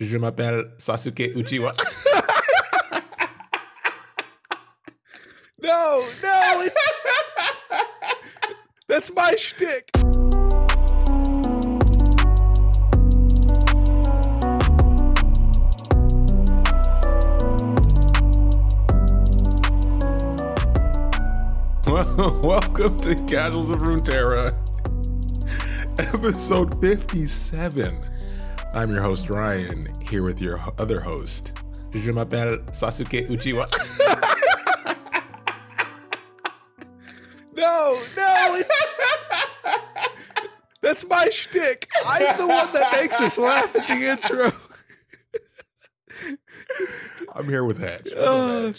Je m'appelle Sasuke Uchiwa. no, no, that's my shtick. Welcome to Casuals of Runeterra, episode 57. I'm your host, Ryan, here with your other host, Je m'appelle Sasuke Uchiwa. no, no, that's my shtick. I'm the one that makes us laugh at the intro. I'm here with Hatch. Oh,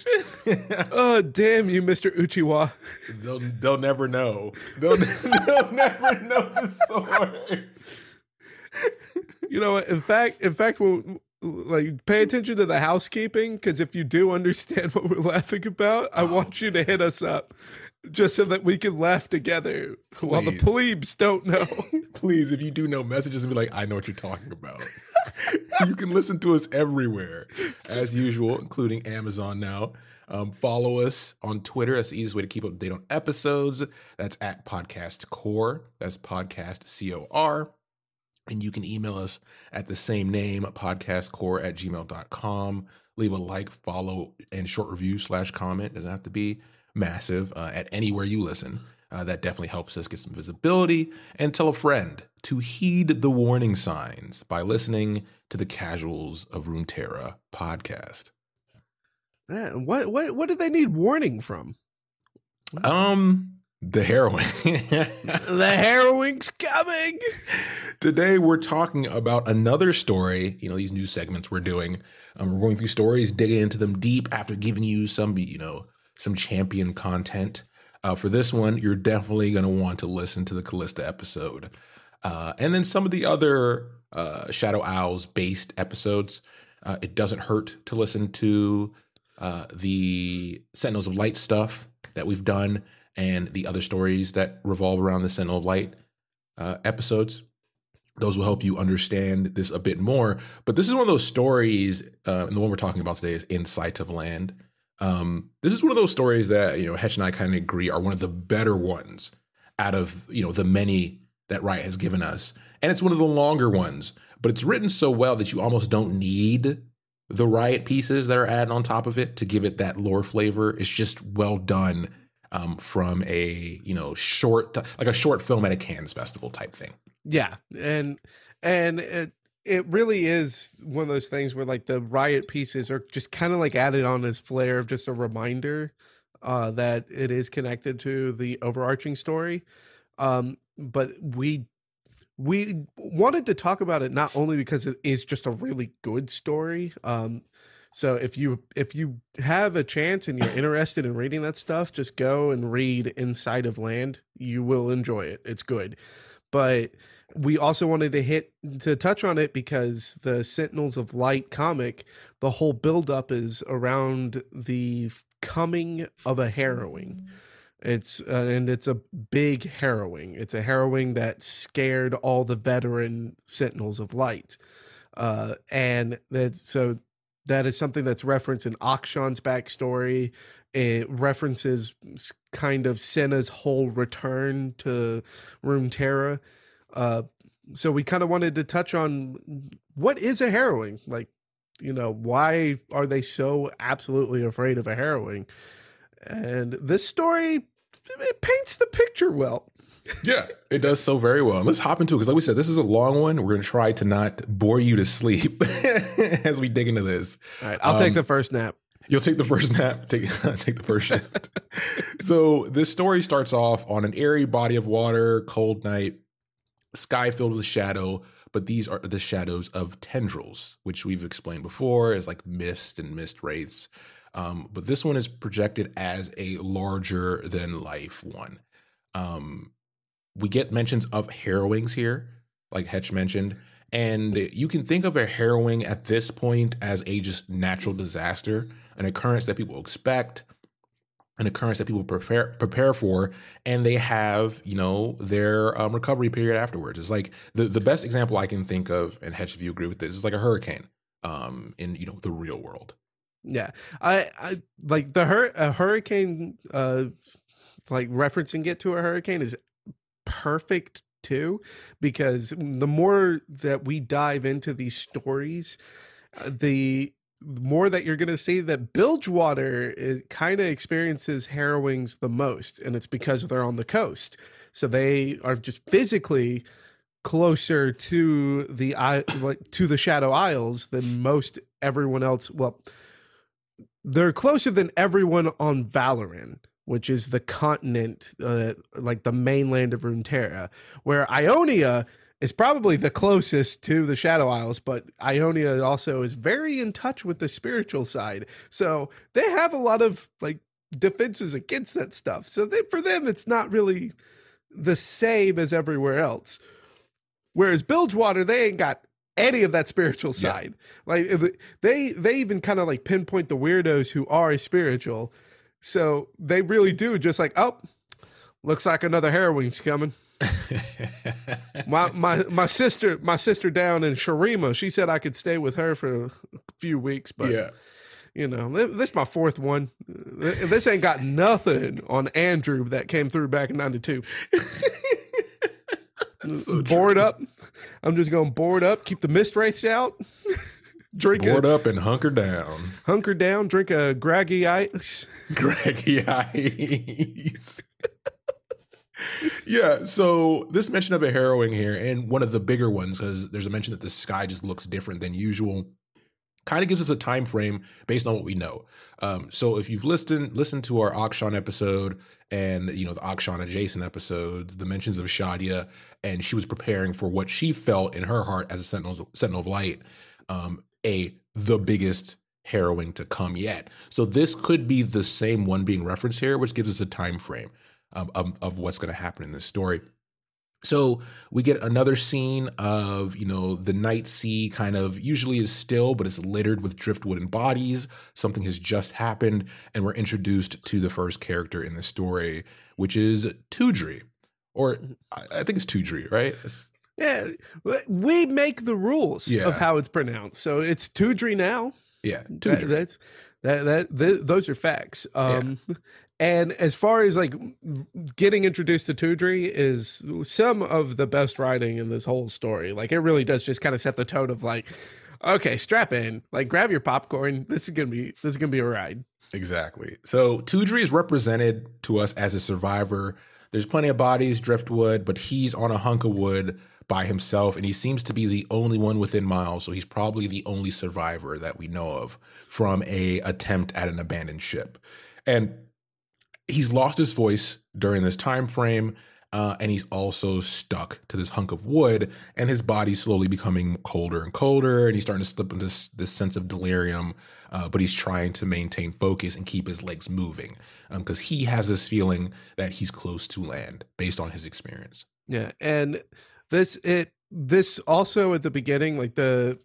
oh, damn you, Mr. Uchiwa. They'll, they'll never know. They'll, they'll never know the source. You know what? In fact, in fact, we'll like pay attention to the housekeeping because if you do understand what we're laughing about, I want you to hit us up just so that we can laugh together Please. while the plebes don't know. Please, if you do know, messages and be like, I know what you're talking about. you can listen to us everywhere, as usual, including Amazon now. Um, follow us on Twitter. That's the easiest way to keep up to date on episodes. That's at Podcast Core. That's Podcast C O R. And you can email us at the same name, podcastcore at gmail.com. Leave a like, follow, and short review slash comment. Doesn't have to be massive uh, at anywhere you listen. Uh, that definitely helps us get some visibility. And tell a friend to heed the warning signs by listening to the Casuals of Runeterra podcast. Man, what what what do they need warning from? Um, the heroin. the heroin's coming. Today we're talking about another story. You know these new segments we're doing. Um, we're going through stories, digging into them deep after giving you some, you know, some champion content. Uh, for this one, you're definitely going to want to listen to the Kalista episode. Uh, and then some of the other uh, Shadow Isles based episodes. Uh, it doesn't hurt to listen to uh, the Sentinels of Light stuff that we've done and the other stories that revolve around the Sentinel of Light uh, episodes. Those will help you understand this a bit more. But this is one of those stories, uh, and the one we're talking about today is In Sight of Land. Um, this is one of those stories that you know Hetch and I kind of agree are one of the better ones out of you know the many that Riot has given us, and it's one of the longer ones. But it's written so well that you almost don't need the Riot pieces that are added on top of it to give it that lore flavor. It's just well done um, from a you know short like a short film at a Cannes festival type thing. Yeah, and and it, it really is one of those things where like the riot pieces are just kind of like added on as flair of just a reminder uh, that it is connected to the overarching story. Um, but we we wanted to talk about it not only because it is just a really good story. Um, so if you if you have a chance and you're interested in reading that stuff, just go and read In Sight of Land. You will enjoy it. It's good. But we also wanted to hit to touch on it because the Sentinels of Light comic, the whole buildup is around the coming of a harrowing. It's uh, and it's a big harrowing. It's a harrowing that scared all the veteran Sentinels of Light, uh, and that so that is something that's referenced in Akshan's backstory. It references kind of Senna's whole return to Runeterra uh, so we kind of wanted to touch on what is a harrowing? Like, you know, why are they so absolutely afraid of a harrowing? And this story it paints the picture well. yeah, it does so very well. let's hop into it because, like we said, this is a long one. We're going to try to not bore you to sleep as we dig into this. All right, I'll um, take the first nap. You'll take the first nap. Take take the first shift. so this story starts off on an airy body of water, cold night sky filled with shadow, but these are the shadows of tendrils, which we've explained before as like mist and mist wraiths. Um, but this one is projected as a larger than life one. Um, we get mentions of harrowings here, like Hetch mentioned, and you can think of a harrowing at this point as a just natural disaster, an occurrence that people expect, an occurrence that people prepare prepare for, and they have you know their um, recovery period afterwards. It's like the the best example I can think of, and Hetch, if you agree with this, is like a hurricane. um, in you know the real world. Yeah, I, I like the hur- a hurricane, uh, like referencing it to a hurricane is perfect too, because the more that we dive into these stories, uh, the more that you're going to see that Bilgewater is kind of experiences harrowings the most, and it's because they're on the coast, so they are just physically closer to the like to the Shadow Isles than most everyone else. Well they're closer than everyone on Valoran, which is the continent, uh, like the mainland of Runeterra, where Ionia is probably the closest to the Shadow Isles, but Ionia also is very in touch with the spiritual side. So they have a lot of like defenses against that stuff. So they, for them, it's not really the same as everywhere else. Whereas Bilgewater, they ain't got any of that spiritual side. Yeah. Like they they even kind of like pinpoint the weirdos who are spiritual. So they really do just like, oh, looks like another harrowing's coming. my my my sister my sister down in Shurima, she said I could stay with her for a few weeks, but yeah. You know, this is my fourth one. This ain't got nothing on Andrew that came through back in '92. so board true. up. I'm just going to board up, keep the mist wraiths out. drink board a, up and hunker down. Hunker down, drink a graggy ice. Graggy ice. yeah, so this mention of a harrowing here, and one of the bigger ones, because there's a mention that the sky just looks different than usual kind of gives us a time frame based on what we know. Um, so if you've listened listened to our Akshan episode and you know the Akshan adjacent episodes, the mentions of Shadya, and she was preparing for what she felt in her heart as a sentinel sentinel of light, um, a the biggest harrowing to come yet. So this could be the same one being referenced here, which gives us a time frame um, of, of what's going to happen in this story. So we get another scene of, you know, the night sea kind of usually is still, but it's littered with driftwood and bodies. Something has just happened, and we're introduced to the first character in the story, which is Tudri. Or I think it's Tudri, right? It's, yeah, we make the rules yeah. of how it's pronounced. So it's Tudri now. Yeah, Tudri. That, that's that, that, that those are facts. Um, yeah. And as far as like getting introduced to Tudri is some of the best writing in this whole story. Like it really does just kind of set the tone of like, okay, strap in, like grab your popcorn. This is gonna be this is gonna be a ride. Exactly. So Tudri is represented to us as a survivor. There's plenty of bodies, driftwood, but he's on a hunk of wood by himself, and he seems to be the only one within miles. So he's probably the only survivor that we know of from a attempt at an abandoned ship. And he's lost his voice during this time frame. Uh, and he's also stuck to this hunk of wood, and his body's slowly becoming colder and colder, and he's starting to slip into this, this sense of delirium. Uh, but he's trying to maintain focus and keep his legs moving because um, he has this feeling that he's close to land based on his experience. Yeah, and this it this also at the beginning, like the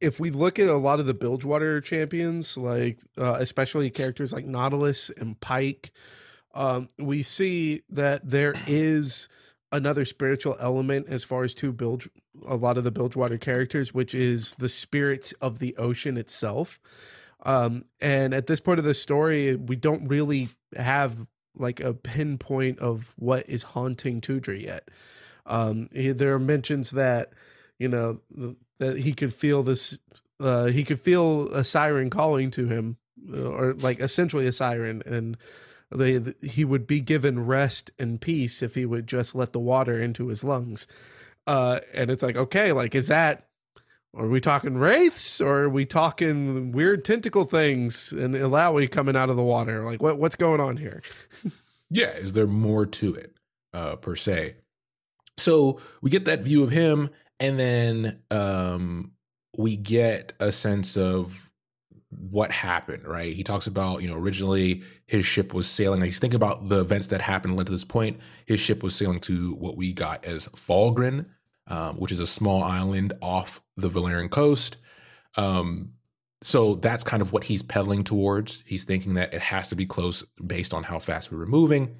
if we look at a lot of the Bilgewater champions, like uh, especially characters like Nautilus and Pyke, um, we see that there is another spiritual element as far as to build a lot of the Bilgewater characters, which is the spirits of the ocean itself. Um, and at this point of the story, we don't really have like a pinpoint of what is haunting Tudri yet. Um, there are mentions that you know that he could feel this uh, he could feel a siren calling to him uh, or like essentially a siren and they, he would be given rest and peace if he would just let the water into his lungs. Uh, and it's like okay like is that are we talking wraiths or are we talking weird tentacle things and Illaoi coming out of the water? Like what what's going on here? Yeah is there more to it uh, per se? So we get that view of him and then um, we get a sense of what happened, right? He talks about, you know, originally his ship was sailing. He's thinking about the events that happened led to this point. His ship was sailing to what we got as Falgren, um, which is a small island off the Valoran coast. Um, so that's kind of what he's pedaling towards. He's thinking that it has to be close based on how fast we were moving.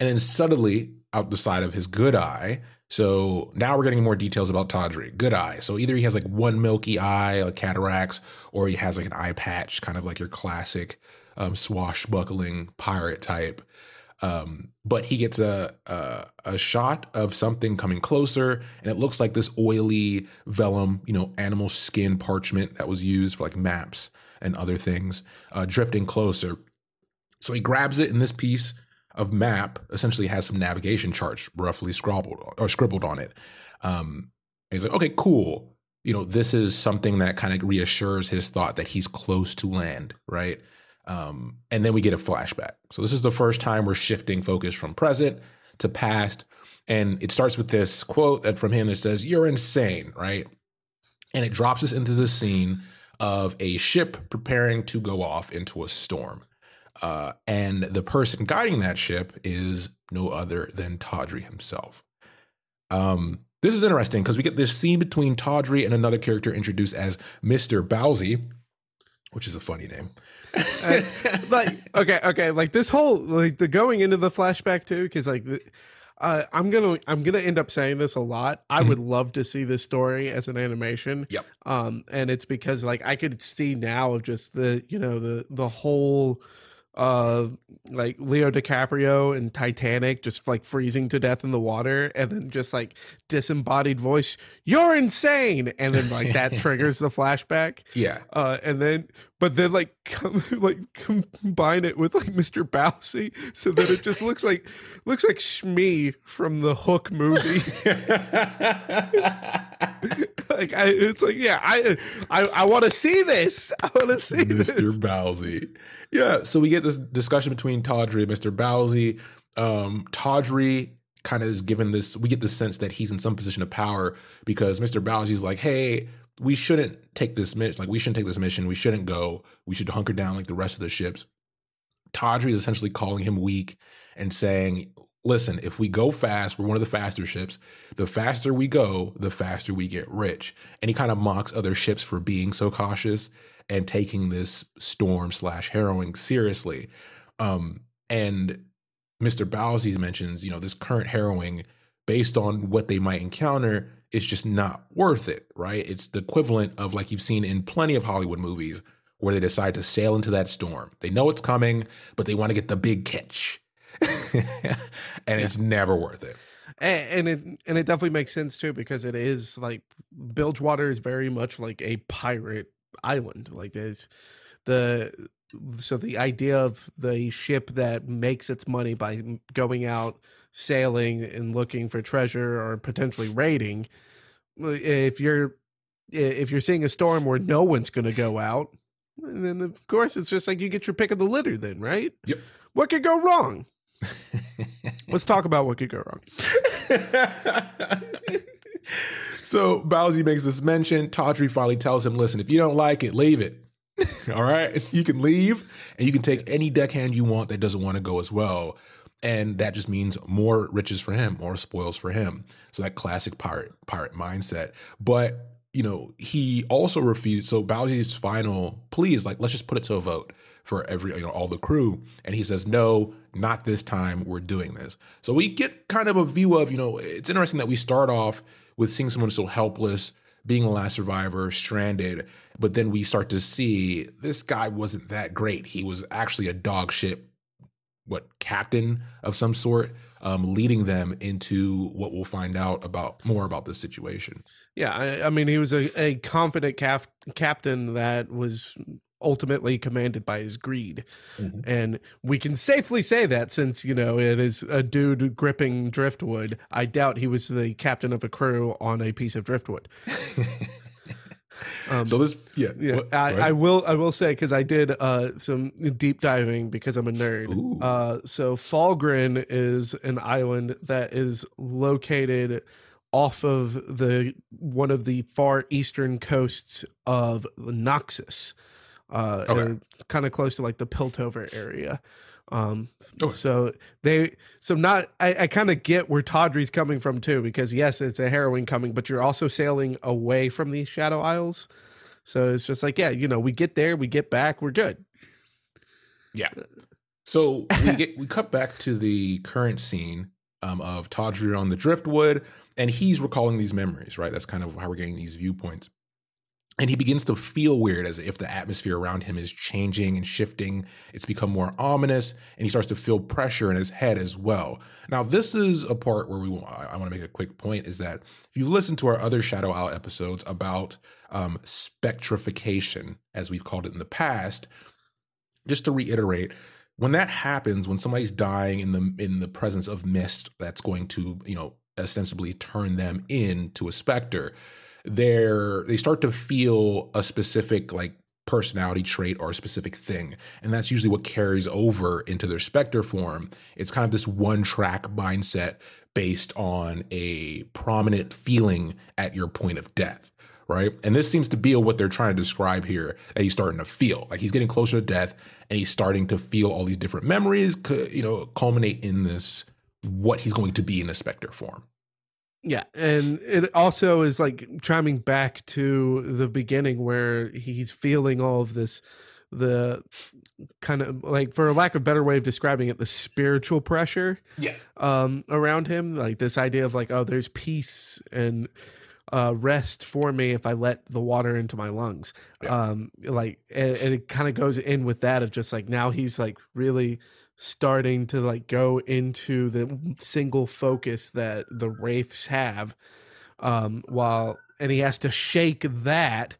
And then suddenly out the side of his good eye. So now we're getting more details about Tawdry. Good eye. So either he has like one milky eye, like cataracts, or he has like an eye patch, kind of like your classic um, swashbuckling pirate type. Um, but he gets a, a a shot of something coming closer, and it looks like this oily vellum, you know, animal skin parchment that was used for like maps and other things, uh, drifting closer. So he grabs it, and this piece of map essentially has some navigation charts roughly scribbled or scribbled on it. Um, he's like, okay, cool. You know, this is something that kind of reassures his thought that he's close to land, right? Um, and then we get a flashback. So this is the first time we're shifting focus from present to past. And it starts with this quote that from him that says, You're insane, right? And it drops us into the scene of a ship preparing to go off into a storm. Uh, and the person guiding that ship is no other than Tawdry himself. Um, this is interesting because we get this scene between Tawdry and another character introduced as Mr. Bowsy, which is a funny name. Uh, like okay, okay, like this whole like the going into the flashback too, because like uh, I'm gonna I'm gonna end up saying this a lot. I would love to see this story as an animation. Yep. Um, and it's because like I could see now of just the you know the the whole uh like Leo DiCaprio in Titanic just like freezing to death in the water and then just like disembodied voice you're insane and then like that triggers the flashback Yeah. uh and then but then like come, like combine it with like Mr. Bowsy so that it just looks like looks like Shmee from the Hook movie like I, it's like yeah I I, I want to see this I want to see this Mr. Bowsy. Yeah, so we get this discussion between Tawdry and Mr. Bowsy. Um, Tawdry kind of is given this, we get the sense that he's in some position of power because Mr. Bowsy's like, hey, we shouldn't take this mission. Like, we shouldn't take this mission. We shouldn't go. We should hunker down like the rest of the ships. Tawdry is essentially calling him weak and saying, listen, if we go fast, we're one of the faster ships. The faster we go, the faster we get rich. And he kind of mocks other ships for being so cautious and taking this storm slash harrowing seriously. Um, and Mr. Bowsy mentions, you know, this current harrowing based on what they might encounter is just not worth it, right? It's the equivalent of like you've seen in plenty of Hollywood movies where they decide to sail into that storm. They know it's coming, but they want to get the big catch. and it's never worth it. and, and it and it definitely makes sense too because it is like Bilgewater is very much like a pirate island. Like there's the so the idea of the ship that makes its money by going out sailing and looking for treasure or potentially raiding. If you're if you're seeing a storm where no one's going to go out, then of course it's just like you get your pick of the litter. Then right? Yep. What could go wrong? Let's talk about what could go wrong. so Bowsy makes this mention. Tawdry finally tells him, listen, if you don't like it, leave it. All right. You can leave and you can take any deckhand you want that doesn't want to go as well. And that just means more riches for him, more spoils for him. So that classic pirate pirate mindset. But you know, he also refused. So Bowsy's final plea is like, let's just put it to a vote for every, you know, all the crew. And he says, no, not this time. We're doing this. So we get kind of a view of, you know, it's interesting that we start off with seeing someone so helpless, being the last survivor, stranded, but then we start to see this guy wasn't that great. He was actually a dog ship, what captain of some sort, um, leading them into what we'll find out about more about this situation. Yeah, I, I mean, he was a, a confident cap- captain that was ultimately commanded by his greed. Mm-hmm. And we can safely say that since, you know, it is a dude gripping driftwood. I doubt he was the captain of a crew on a piece of driftwood. Um, so this, yeah, yeah. What, I, I, will, I will say because I did uh, some deep diving because I'm a nerd. Uh, so Falgrin is an island that is located off of the one of the far eastern coasts of Noxus, uh, Okay. kind of close to like the Piltover area. Um, Okay. so they, so not, I, I kind of get where Tawdry's coming from too, because yes, it's a harrowing coming, but you're also sailing away from the Shadow Isles. So it's just like, yeah, you know, we get there, we get back, we're good. Yeah. So we get we cut back to the current scene um, of Tawdry on the driftwood, and he's recalling these memories. Right, that's kind of how we're getting these viewpoints and he begins to feel weird as if the atmosphere around him is changing and shifting. It's become more ominous, and he starts to feel pressure in his head as well. Now, this is a part where we I want to make a quick point is that if you've listened to our other Shadow Isle episodes about um, spectrification, as we've called it in the past, just to reiterate, when that happens, when somebody's dying in the in the presence of mist, that's going to you know ostensibly turn them into a specter they're they start to feel a specific like personality trait or a specific thing. And that's usually what carries over into their specter form. It's kind of this one track mindset based on a prominent feeling at your point of death. Right. And this seems to be what they're trying to describe here that he's starting to feel like he's getting closer to death and he's starting to feel all these different memories, you know, culminate in this what he's going to be in a specter form. Yeah, and it also is like chiming back to the beginning where he's feeling all of this the kind of like for a lack of better way of describing it the spiritual pressure yeah um around him like this idea of like oh there's peace and uh rest for me if i let the water into my lungs yeah. um like and, and it kind of goes in with that of just like now he's like really starting to like go into the single focus that the wraiths have um while and he has to shake that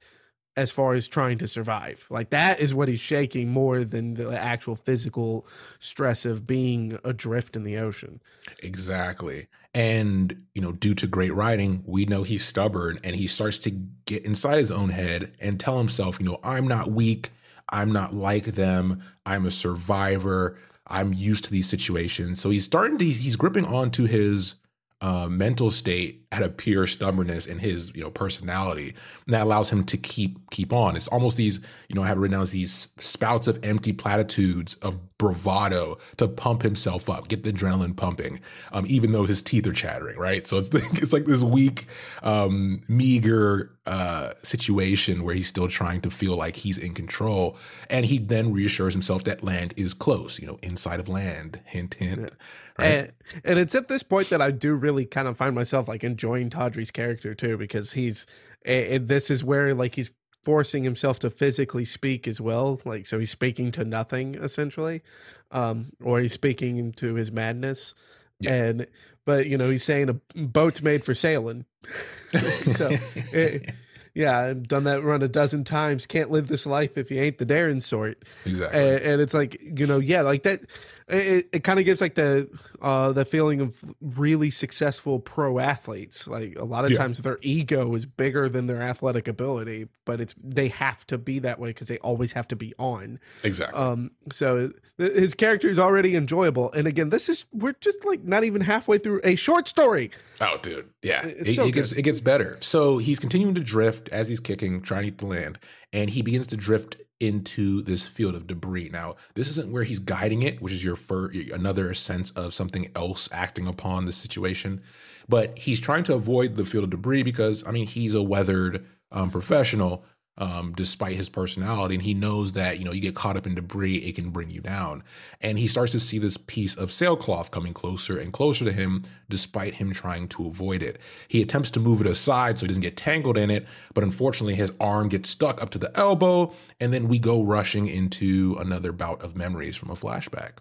as far as trying to survive. Like that is what he's shaking more than the actual physical stress of being adrift in the ocean. Exactly. And you know due to great writing we know he's stubborn and he starts to get inside his own head and tell himself you know i'm not weak. I'm not like them. I'm a survivor I'm used to these situations. So he's starting to he's gripping onto his uh, mental state at a pure stubbornness in his you know personality. And that allows him to keep keep on. It's almost these you know i have written down as these spouts of empty platitudes of bravado to pump himself up get the adrenaline pumping um, even though his teeth are chattering right? So it's it's like this weak um, meager uh, situation where he's still trying to feel like he's in control. And he then reassures himself that land is close you know inside of land. Hint hint. Yeah Right? And, and it's at this point that I do really kind of find myself like enjoying Tawdry's character too, because he's, and this is where like he's forcing himself to physically speak as well. Like, so he's speaking to nothing essentially, um, or he's speaking to his madness. Yeah. And, but you know, he's saying a boat's made for sailing. so, it, yeah, I've done that run a dozen times. Can't live this life if you ain't the daring sort. Exactly. And, and it's like, you know, yeah, like that it, it kind of gives like the uh the feeling of really successful pro athletes. Like a lot of yeah. times their ego is bigger than their athletic ability but it's they have to be that way because they always have to be on. Exactly. Um so his character is already enjoyable and again this is we're just like not even halfway through a short story. Oh dude. Yeah. It, so it gets it gets better. So he's continuing to drift as he's kicking trying to to land and he begins to drift into this field of debris. Now, this isn't where he's guiding it, which is your fir- another sense of something else acting upon the situation. But he's trying to avoid the field of debris because, I mean, he's a weathered um, professional um, despite his personality. And he knows that, you know, you get caught up in debris, it can bring you down. And he starts to see this piece of sailcloth coming closer and closer to him, despite him trying to avoid it. He attempts to move it aside so he doesn't get tangled in it, but unfortunately, his arm gets stuck up to the elbow. And then we go rushing into another bout of memories from a flashback.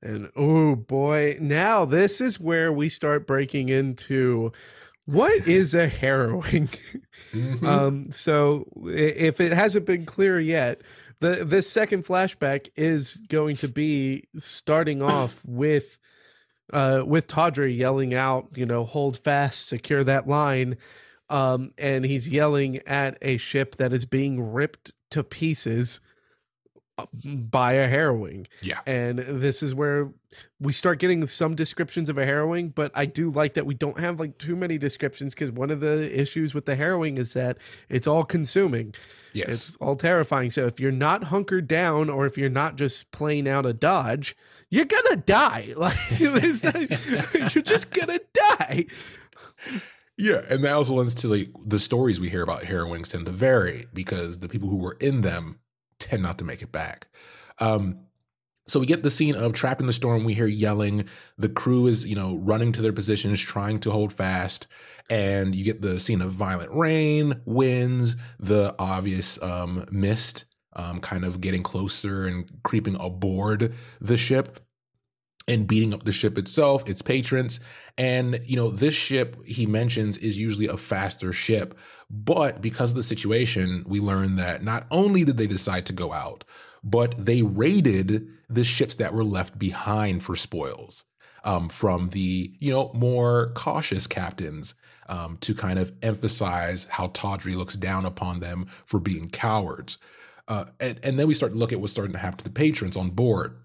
And oh boy, now this is where we start breaking into what is a harrowing? Mm-hmm. Um, so if it hasn't been clear yet, the this second flashback is going to be starting off with uh with Tawdry yelling out, you know, hold fast, secure that line. Um, and he's yelling at a ship that is being ripped to pieces by a harrowing. Yeah. And this is where we start getting some descriptions of a harrowing, but I do like that we don't have like too many descriptions because one of the issues with the harrowing is that it's all consuming. Yes. It's all terrifying. So if you're not hunkered down or if you're not just playing out a dodge, you're gonna die. Like you're just gonna die. Yeah, and that also lends to like the stories we hear about harrowings tend to vary because the people who were in them tend not to make it back. Um, So we get the scene of trapped in the storm. We hear yelling. The crew is, you know, running to their positions, trying to hold fast. And you get the scene of violent rain, winds, the obvious um, mist um, kind of getting closer and creeping aboard the ship and beating up the ship itself, its patrons. And, you know, this ship he mentions is usually a faster ship. But because of the situation, we learn that not only did they decide to go out, but they raided the ships that were left behind for spoils um, from the you know more cautious captains um, to kind of emphasize how Tawdry looks down upon them for being cowards. Uh, and, and then we start to look at what's starting to happen to the patrons on board.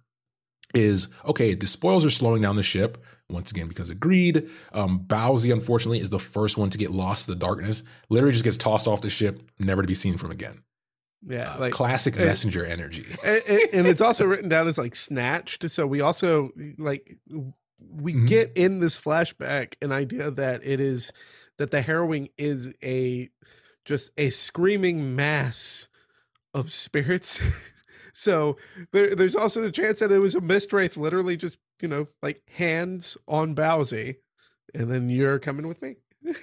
Is okay, the spoils are slowing down the ship once again because of greed. Um, Bowsy, unfortunately, is the first one to get lost to the darkness. Literally just gets tossed off the ship, never to be seen from again. Yeah, Uh, like classic and- messenger energy. and, it's also written down as like snatched. So we also like we Mhm. get in this flashback an idea that it is that the harrowing is a just a screaming mass of spirits. so there, there's also the chance that it was a mist wraith, literally just you know like hands on Bowsy, and then you're coming with me.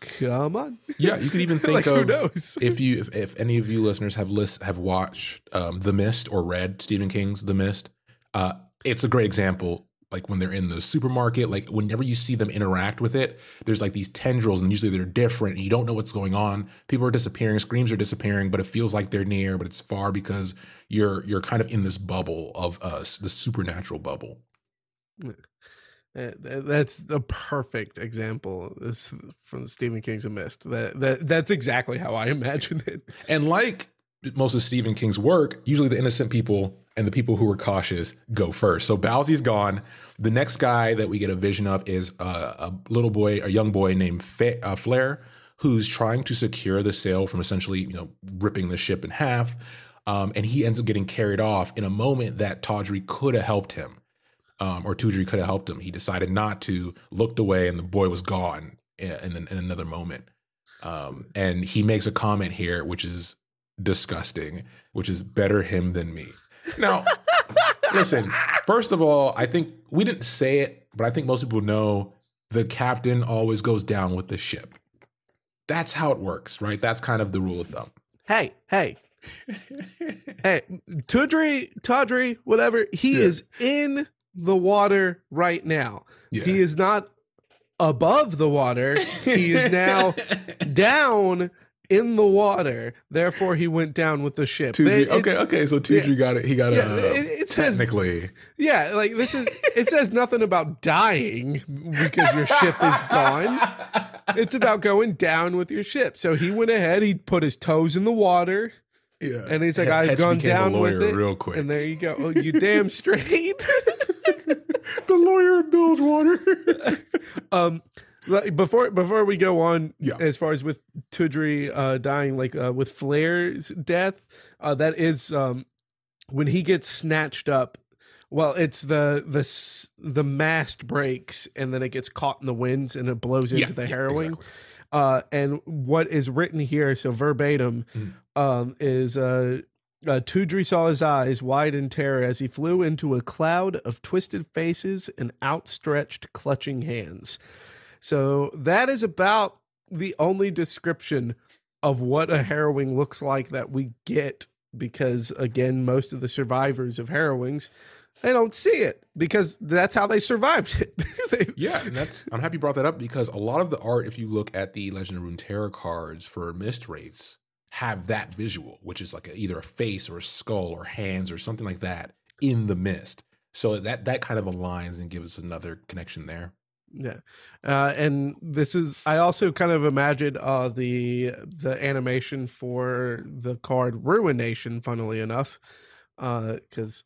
Come on, Yeah, you could even think like who of knows? if you if, if any of you listeners have list have watched um, The Mist or read Stephen King's The Mist, uh, it's a great example. Like when they're in the supermarket, like whenever you see them interact with it, there's like these tendrils, and usually they're different. And you don't know what's going on. People are disappearing, screams are disappearing, but it feels like they're near, but it's far because you're you're kind of in this bubble of uh, the supernatural bubble. Uh, That's a perfect example. This from Stephen King's A Mist. That that that's exactly how I imagine it. And like most of Stephen King's work, usually the innocent people and the people who are cautious go first. So Bowsy's gone. The next guy that we get a vision of is uh, a little boy, a young boy named Fa- uh, Flair, who's trying to secure the sail from essentially, you know, ripping the ship in half. Um, and he ends up getting carried off in a moment that Tawdry could have helped him, um, or Tudry could have helped him. He decided not to, looked away, and the boy was gone in, in, in another moment. Um, and he makes a comment here, which is disgusting, which is better him than me. Now, listen, first of all, I think we didn't say it, but I think most people know the captain always goes down with the ship. That's how it works, right? That's kind of the rule of thumb. Hey, hey, hey, Tudry, Tawdry, whatever. He Yeah. is in the water right now. Yeah. He is not above the water. He is now down in the water. Therefore, he went down with the ship. They- it- okay, okay. So Tudry got it. He got it. Yeah, uh, it- it says- technically. Yeah, like this is it says nothing about dying because your ship is gone. It's about going down with your ship. So he went ahead, he put his toes in the water, Yeah. and he's like, Hetch I've gone a down with it. real quick. And there you go. Oh, you damn straight. the lawyer of Bilgewater. um before before we go on Yeah. as far as with Tudry uh dying like uh with Flair's death uh that is um when he gets snatched up well it's the the the mast breaks and then it gets caught in the winds and it blows into Yeah, the yeah, harrowing exactly. uh and what is written here so verbatim Mhm. um is uh uh, Tudry saw his eyes wide in terror as he flew into a cloud of twisted faces and outstretched, clutching hands. So that is about the only description of what a harrowing looks like that we get because again most of the survivors of harrowings they don't see it because that's how they survived it. They- Yeah, and that's I'm happy you brought that up because a lot of the art, if you look at the Legend of Rune Runeterra cards for mist wraiths, have that visual, which is like a, either a face or a skull or hands or something like that in the mist. So that that kind of aligns and gives us another connection there. Yeah, uh, and this is I also kind of imagine uh, the the animation for the card Ruination. Funnily enough, because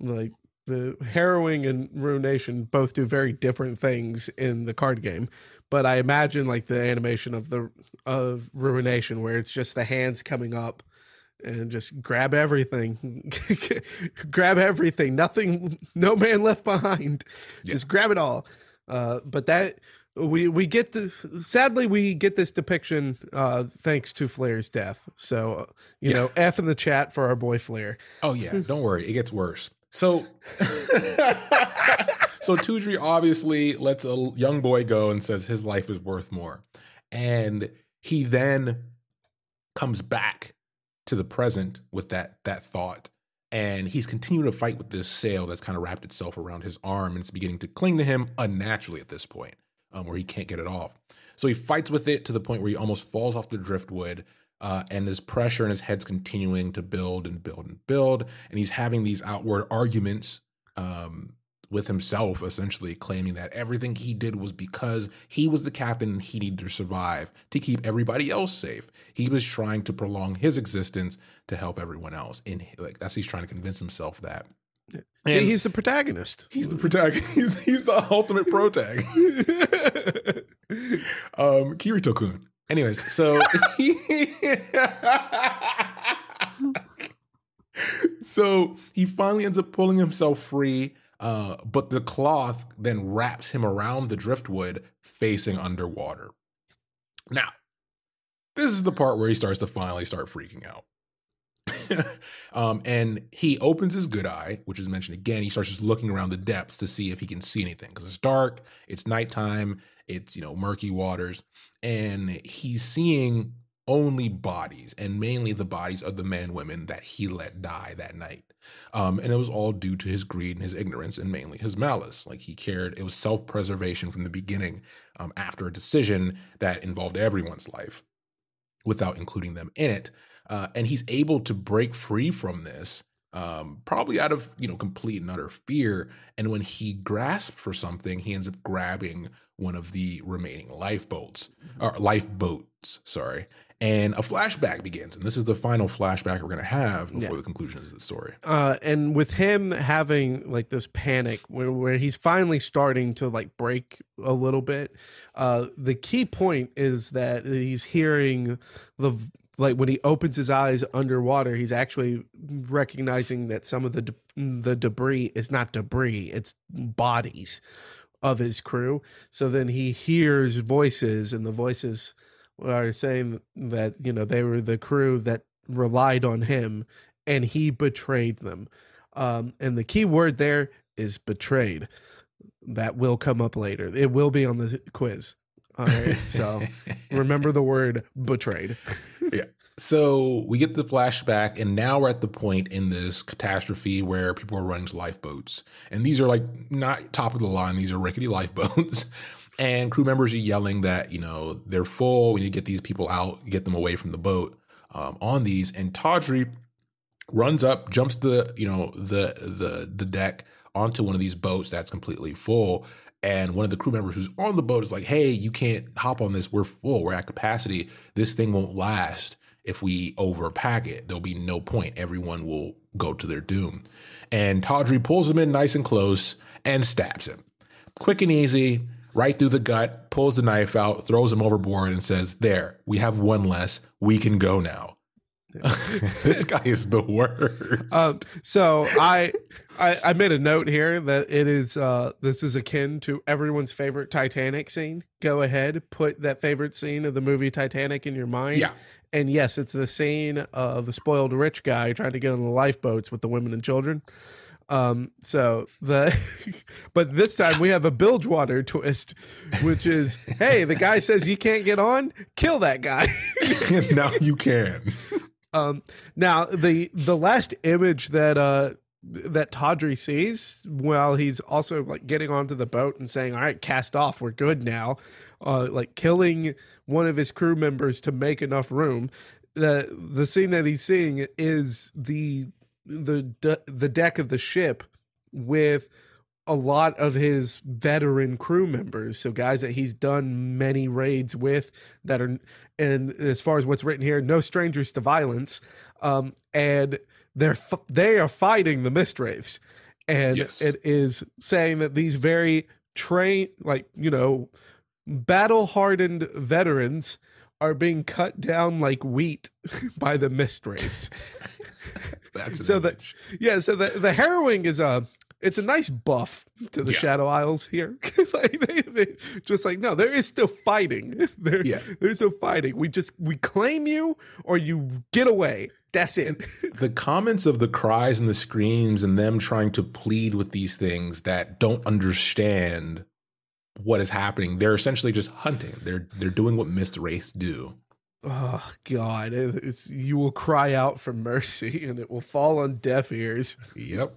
like the harrowing and ruination both do very different things in the card game. But I imagine like the animation of the of ruination where it's just the hands coming up and just grab everything grab everything nothing no man left behind just grab it all uh, but that we we get this sadly we get this depiction uh, thanks to Flair's death. So uh, you know f in the chat for our boy Flair. Oh yeah, don't worry, it gets worse. So, so Tudri obviously lets a young boy go and says his life is worth more, and he then comes back to the present with that that thought, and he's continuing to fight with this sail that's kind of wrapped itself around his arm, and it's beginning to cling to him unnaturally at this point, um, where he can't get it off. So he fights with it to the point where he almost falls off the driftwood. Uh, and this pressure in his head's continuing to build and build and build. And he's having these outward arguments um, with himself, essentially claiming that everything he did was because he was the captain and he needed to survive to keep everybody else safe. He was trying to prolong his existence to help everyone else. And like that's he's trying to convince himself that. See, he's the protagonist. He's the protagonist. He's, he's the ultimate protagonist. um, Kirito kun. Anyways, so so he finally ends up pulling himself free, uh, but the cloth then wraps him around the driftwood, facing underwater. Now, this is the part where he starts to finally start freaking out. um, and he opens his good eye, which is mentioned again. He starts just looking around the depths to see if he can see anything because it's dark, it's nighttime, it's you know murky waters, and he's seeing only bodies, and mainly the bodies of the men women that he let die that night. Um, and it was all due to his greed and his ignorance, and mainly his malice. Like he cared, it was self preservation from the beginning. Um, after a decision that involved everyone's life, without including them in it. Uh, and he's able to break free from this um, probably out of you know complete and utter fear and when he grasps for something he ends up grabbing one of the remaining lifeboats or lifeboats sorry and a flashback begins. And this is the final flashback we're going to have before Yeah. the conclusion of the story. Uh, and with him having like this panic where, where he's finally starting to like break a little bit uh, the key point is that he's hearing the like when he opens his eyes underwater he's actually recognizing that some of the de- the debris is not debris it's bodies of his crew. So then he hears voices and the voices are saying that you know they were the crew that relied on him and he betrayed them. Um, and the key word there is betrayed. That will come up later. It will be on the quiz. All right. So remember the word betrayed. Yeah. So we get the flashback, and now we're at the point in this catastrophe where people are running to lifeboats. And these are like not top of the line, these are rickety lifeboats. And crew members are yelling that, you know, they're full. We need to get these people out, get them away from the boat um, on these. And Tawdry runs up, jumps the, you know, the the the deck onto one of these boats that's completely full. And one of the crew members who's on the boat is like, hey, you can't hop on this. We're full. We're at capacity. This thing won't last if we overpack it. There'll be no point. Everyone will go to their doom. And Tawdry pulls him in nice and close and stabs him. Quick and easy, right through the gut, pulls the knife out, throws him overboard, and says, There, we have one less. We can go now. this guy is the worst. Um, so I, I I made a note here that it is uh, this is akin to everyone's favorite Titanic scene. Go ahead, put that favorite scene of the movie Titanic in your mind. Yeah. And yes, it's the scene of the spoiled rich guy trying to get on the lifeboats with the women and children. Um, so the, but this time we have a Bilgewater twist, which is, hey, the guy says you can't get on, kill that guy. now you can. Um, now the the last image that uh that Tawdry sees while he's also like getting onto the boat and saying, "All right, cast off, we're good now," uh, like killing one of his crew members to make enough room. The the scene that he's seeing is the the de- the deck of the ship with a lot of his veteran crew members. So guys that he's done many raids with that are and as far as what's written here no strangers to violence. Um and they're f- they are fighting the mistwraiths. And Yes. it is saying that these very train like you know battle hardened veterans are being cut down like wheat by the mistwraiths That's So the- yeah, so the the harrowing is a it's a nice buff to the Yeah. Shadow Isles here. like they, they just like no, there is still fighting. There, Yeah. there's still fighting. We just we claim you or you get away. That's it. the comments of the cries and the screams and them trying to plead with these things that don't understand what is happening. They're essentially just hunting. They're they're doing what mist wraiths do. Oh God, it's, you will cry out for mercy and it will fall on deaf ears. Yep.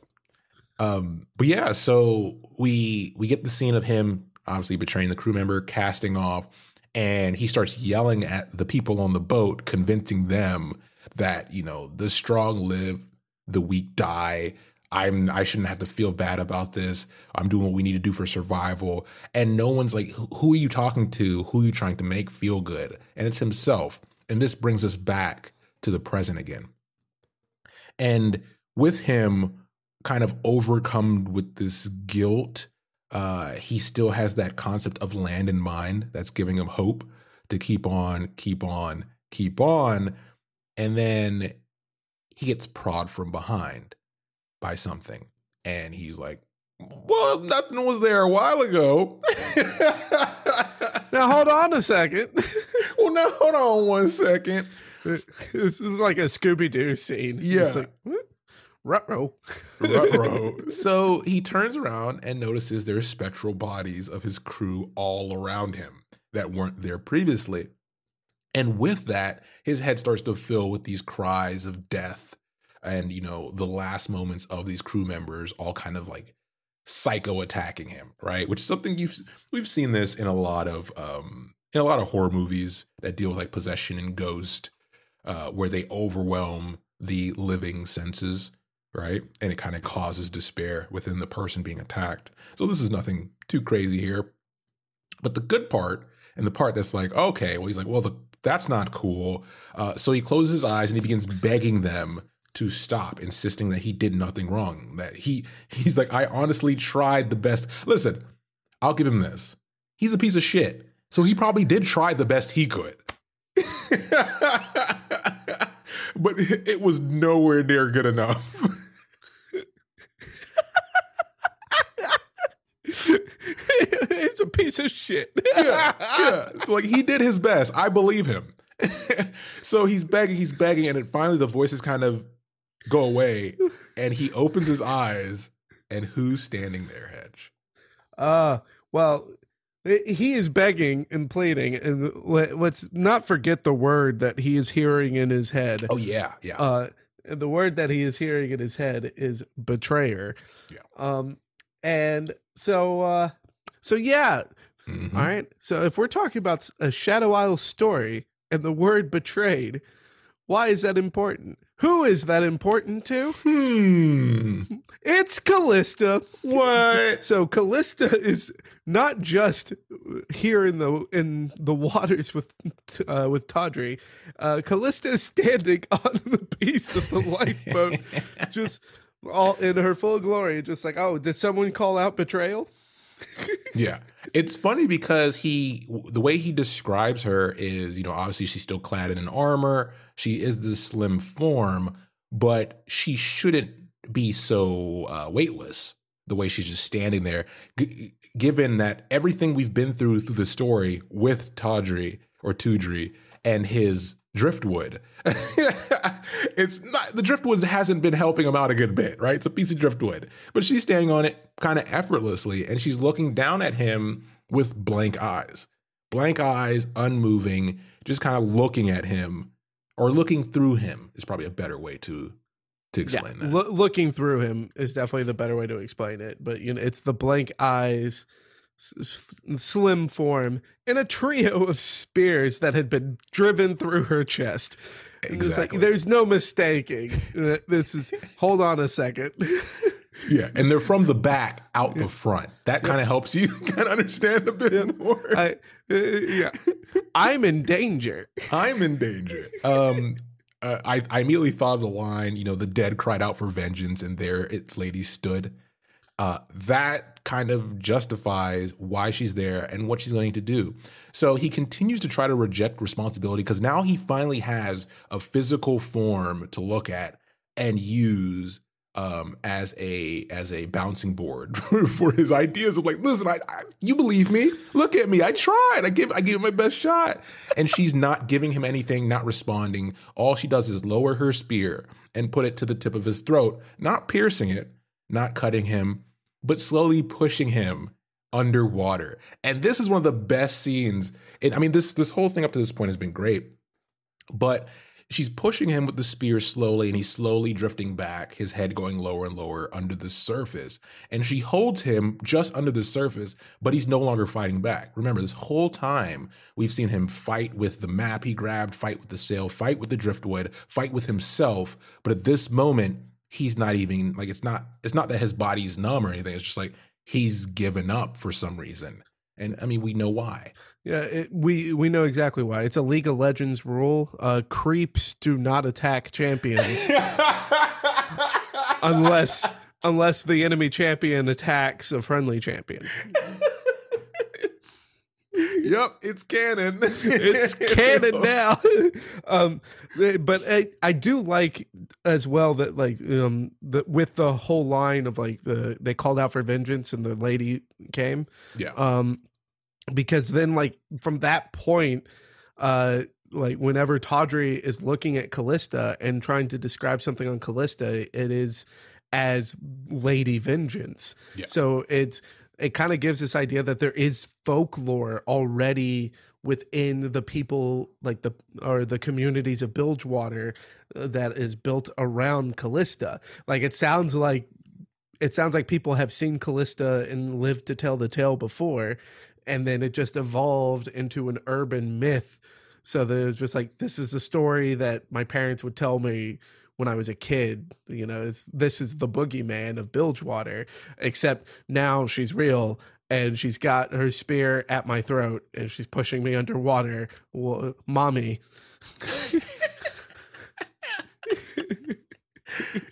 Um, but yeah, so we we get the scene of him obviously betraying the crew member, casting off, and he starts yelling at the people on the boat, convincing them that you know the strong live, the weak die. I'm I shouldn't have to feel bad about this. I'm doing what we need to do for survival. And no one's like, who, are you talking to? Who are you trying to make feel good? And it's himself. And this brings us back to the present again. And with him kind of overcome with this guilt, uh, he still has that concept of land in mind that's giving him hope to keep on, keep on, keep on. And then he gets prod from behind by something. And he's like, well, nothing was there a while ago. Now hold on a second. well, now hold on one second. this is like a Scooby Doo scene. Yeah. Like, what? Ruh-roh. Ruh-roh. so he turns around and notices there's spectral bodies of his crew all around him that weren't there previously. And with that, his head starts to fill with these cries of death and, you know, the last moments of these crew members all kind of like psycho attacking him, right? Which is something you've we've seen this in a lot of um in a lot of horror movies that deal with like possession and ghost, uh, where they overwhelm the living senses, right? And it kind of causes despair within the person being attacked. So this is nothing too crazy here. But the good part, and the part that's like, okay, well, he's like, well, the, that's not cool. Uh, so he closes his eyes and he begins begging them to stop, insisting that he did nothing wrong. That he he's like, I honestly tried the best. Listen, I'll give him this. He's a piece of shit. So he probably did try the best he could. but it was nowhere near good enough. it's a piece of shit. yeah, yeah. So like he did his best. I believe him. so he's begging, he's begging, and then finally the voices kind of go away, and he opens his eyes, and who's standing there, Hedge? Uh, well, he is begging and pleading, and let- let's not forget the word that he is hearing in his head. Oh yeah, yeah. Uh, the word that he is hearing in his head is betrayer. Yeah. Um, and so, uh, so yeah. Mhm. All right. So if we're talking about a Shadow Isle story and the word betrayed, why is that important? Who is that important to? Hmm. It's Kalista. What? So Kalista is not just here in the in the waters with uh, with Tawdry. Uh, Kalista is standing on the piece of the lifeboat, just all in her full glory. Just like, oh, did someone call out betrayal? yeah. It's funny because he, the way he describes her is, you know, obviously she's still clad in an armor. She is the slim form, but she shouldn't be so uh, weightless the way she's just standing there, g- given that everything we've been through through the story with Tawdry or Tudry and his driftwood. it's not the driftwood hasn't been helping him out a good bit, right? It's a piece of driftwood, but she's standing on it kind of effortlessly and she's looking down at him with blank eyes. Blank eyes, unmoving, just kind of looking at him or looking through him is probably a better way to to explain that. Lo- looking through him is definitely the better way to explain it. But you know, it's the blank eyes, s- slim form, and a trio of spears that had been driven through her chest. Exactly. like there's no mistaking. that This is. Hold on a second. yeah, and they're from the back out the front. That kind of helps you kind of understand a bit more. I, uh, yeah, I'm in danger. I'm in danger. Um, uh, I, I immediately thought of the line, you know, the dead cried out for vengeance, and there its lady stood. Uh, that kind of justifies why she's there and what she's going to do. So he continues to try to reject responsibility because now he finally has a physical form to look at and use um, as a as a bouncing board for his ideas of like, listen, I, I, you believe me? Look at me, I tried, I give I gave it my best shot, and she's not giving him anything, not responding. All she does is lower her spear and put it to the tip of his throat, not piercing it, not cutting him, but slowly pushing him underwater. And this is one of the best scenes. And I mean, this this whole thing up to this point has been great, but she's pushing him with the spear slowly and he's slowly drifting back his head going lower and lower under the surface. And she holds him just under the surface but he's no longer fighting back. Remember this whole time we've seen him fight with the map he grabbed fight with the sail fight with the driftwood fight with himself. But at this moment he's not even like it's not it's not that his body's numb or anything. It's just like he's given up for some reason. And i mean we know why Yeah, it, we we know exactly why. It's a League of Legends rule. Uh, creeps do not attack champions unless unless the enemy champion attacks a friendly champion. yep it's canon It's canon now. um, but I, I do like as well that like um the, with the whole line of like the they called out for vengeance and the lady came. yeah um because then like from that point uh like whenever Tawdry is looking at Kalista and trying to describe something on Kalista it is as Lady Vengeance Yeah. so it's it kind of gives this idea that there is folklore already within the people like the or the communities of Bilgewater uh, that is built around Kalista like it sounds like it sounds like people have seen Kalista and lived to tell the tale before, and then it just evolved into an urban myth. So there's just like this is the story that my parents would tell me when I was a kid. You know, this is the boogeyman of Bilgewater, except now she's real and she's got her spear at my throat and she's pushing me underwater. Well, mommy,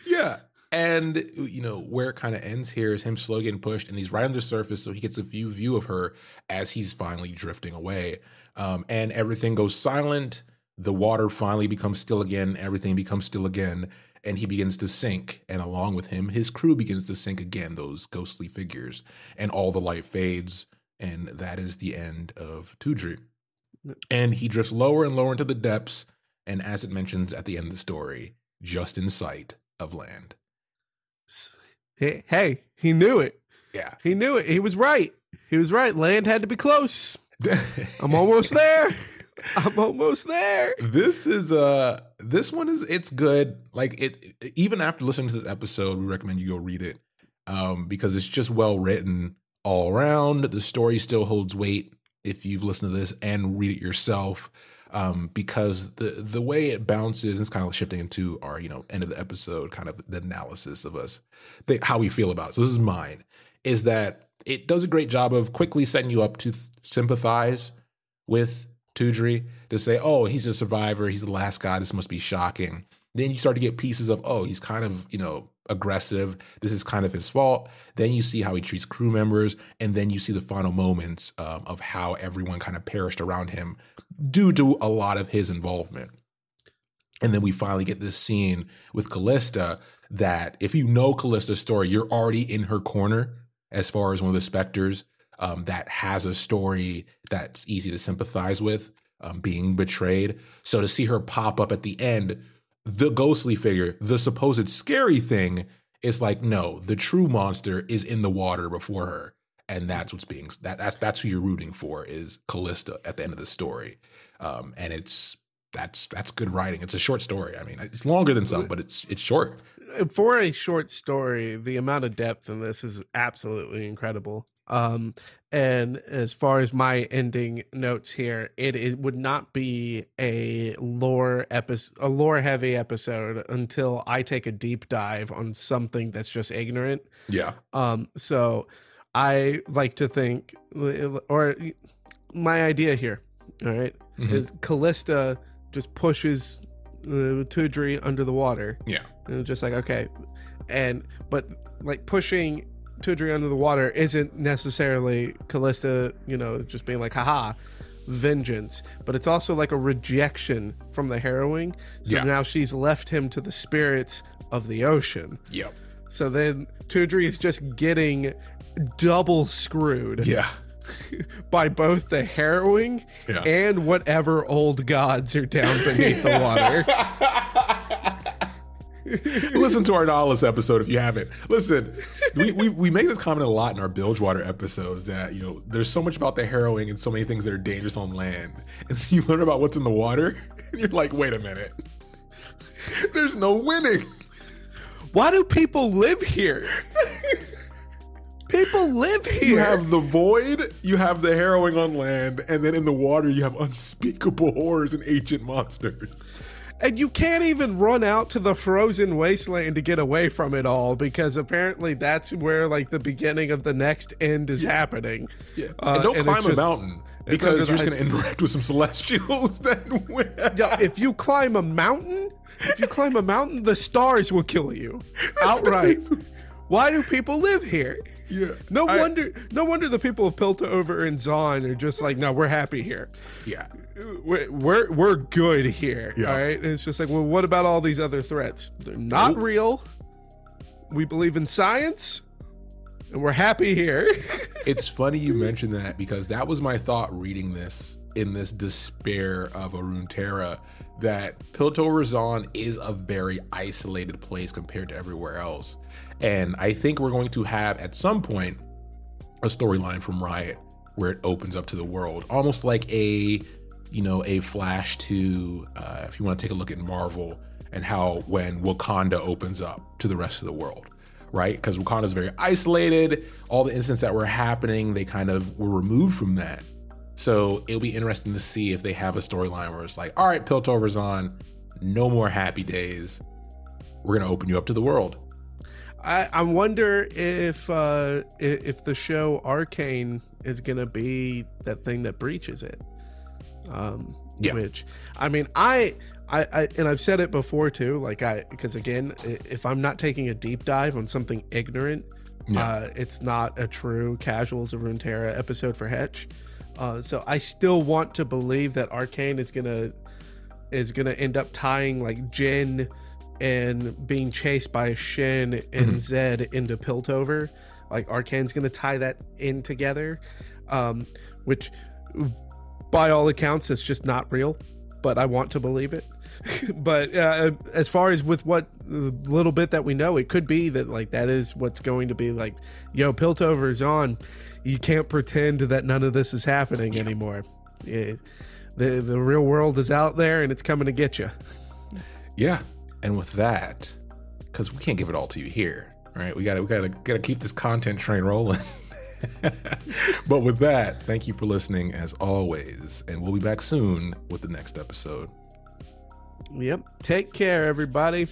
Yeah. And you know where it kind of ends here is him slowly getting pushed, and he's right on the surface, so he gets a few view of her as he's finally drifting away. Um, and everything goes silent. The water finally becomes still again. Everything becomes still again, and he begins to sink. And along with him, his crew begins to sink again. Those ghostly figures, and all the light fades, and that is the end of Tudri. And he drifts lower and lower into the depths, and as it mentions at the end of the story, just in sight of land. Hey, he knew it. Yeah. He knew it. He was right. He was right. Land had to be close. I'm almost there. I'm almost there. this is uh this one is it's good. Like it even after listening to this episode, we recommend you go read it. Um because it's just well written all around. The story still holds weight if you've listened to this and read it yourself. Um, because the the way it bounces, it's kind of shifting into our, you know, end of the episode, kind of the analysis of us, the, how we feel about it. So this is mine, is that it does a great job of quickly setting you up to th- sympathize with Tudri to say, oh, he's a survivor. He's the last guy. This must be shocking. Then you start to get pieces of, oh, he's kind of, you know, aggressive. This is kind of his fault. Then you see how he treats crew members. And then you see the final moments um, of how everyone kind of perished around him due to a lot of his involvement. And then we finally get this scene with Kalista that if you know Kalista's story, you're already in her corner as far as one of the specters um, that has a story that's easy to sympathize with, um, being betrayed. So to see her pop up at the end, the ghostly figure, the supposed scary thing, is like, no, the true monster is in the water before her. And that's what's being that that's that's who you're rooting for is Kalista at the end of the story. Um, and it's that's that's good writing. It's a short story. I mean, it's longer than some, but it's it's short. For a short story, the amount of depth in this is absolutely incredible. Um, and as far as my ending notes here, it, it would not be a lore episode, a lore heavy episode until I take a deep dive on something that's just ignorant. Yeah. Um, so I like to think, or my idea here, all right, Mhm. is Kalista just pushes uh, Tudri under the water, Yeah. and just like okay, and but like pushing Tudri under the water isn't necessarily Kalista, you know, just being like haha. Vengeance, but it's also like a rejection from the harrowing. So Yeah. now she's left him to the spirits of the ocean. Yep. So then Tudri is just getting double screwed Yeah. by both the harrowing Yeah. and whatever old gods are down beneath the water. Listen to our Nautilus episode if you haven't. Listen, we, we, we make this comment a lot in our Bilgewater episodes that, you know, there's so much about the harrowing and so many things that are dangerous on land. And you learn about what's in the water, and you're like, wait a minute. There's no winning. Why do people live here? People live here. You have the void, you have the harrowing on land, and then in the water, you have unspeakable horrors and ancient monsters. And you can't even run out to the frozen wasteland to get away from it all because apparently that's where like the beginning of the next end is happening. Yeah. Uh, and don't and climb a just- mountain because you're just going to interact with some celestials then. Yeah, if you climb a mountain, if you climb a mountain, the stars will kill you outright. Why do people live here? Yeah. No I- wonder, no wonder the people of Piltover and Zaun are just like, no, we're happy here. Yeah. We're we're, we're good here. Yeah. All right. And it's just like, well, what about all these other threats? They're not Nope. real. We believe in science, and we're happy here. It's funny you mentioned that because that was my thought reading this in this despair of a Runeterra that Piltover Zaun is a very isolated place compared to everywhere else. And I think we're going to have at some point a storyline from Riot where it opens up to the world, almost like a, you know, a flash to, uh, if you want to take a look at Marvel and how when Wakanda opens up to the rest of the world, right? Because Wakanda is very isolated. All the incidents that were happening, they kind of were removed from that. So it'll be interesting to see if they have a storyline where it's like, all right, Piltover Zaun, no more happy days. We're gonna open you up to the world. I, I wonder if uh, if the show Arcane is gonna be that thing that breaches it. Um, Yeah. Which I mean, I, I, I, and I've said it before too. Like I, because again, if I'm not taking a deep dive on something ignorant, Yeah. uh, it's not a true Casuals of Runeterra episode for Hetch. Uh, so I still want to believe that Arcane is gonna is gonna end up tying like Jhin and being chased by Shen and Zed into Piltover. Like Arcane's gonna tie that in together, um, which by all accounts it's just not real. But I want to believe it. but uh, as far as with what little bit that we know, it could be that like that is what's going to be like, yo, Piltover Zaun. You can't pretend that none of this is happening anymore. It- the the real world is out there and it's coming to get you. Yeah. And with that, because we can't give it all to you here, right? We gotta we gotta gotta keep this content train rolling. but with that, thank you for listening as always, and we'll be back soon with the next episode. Yep. Take care, everybody.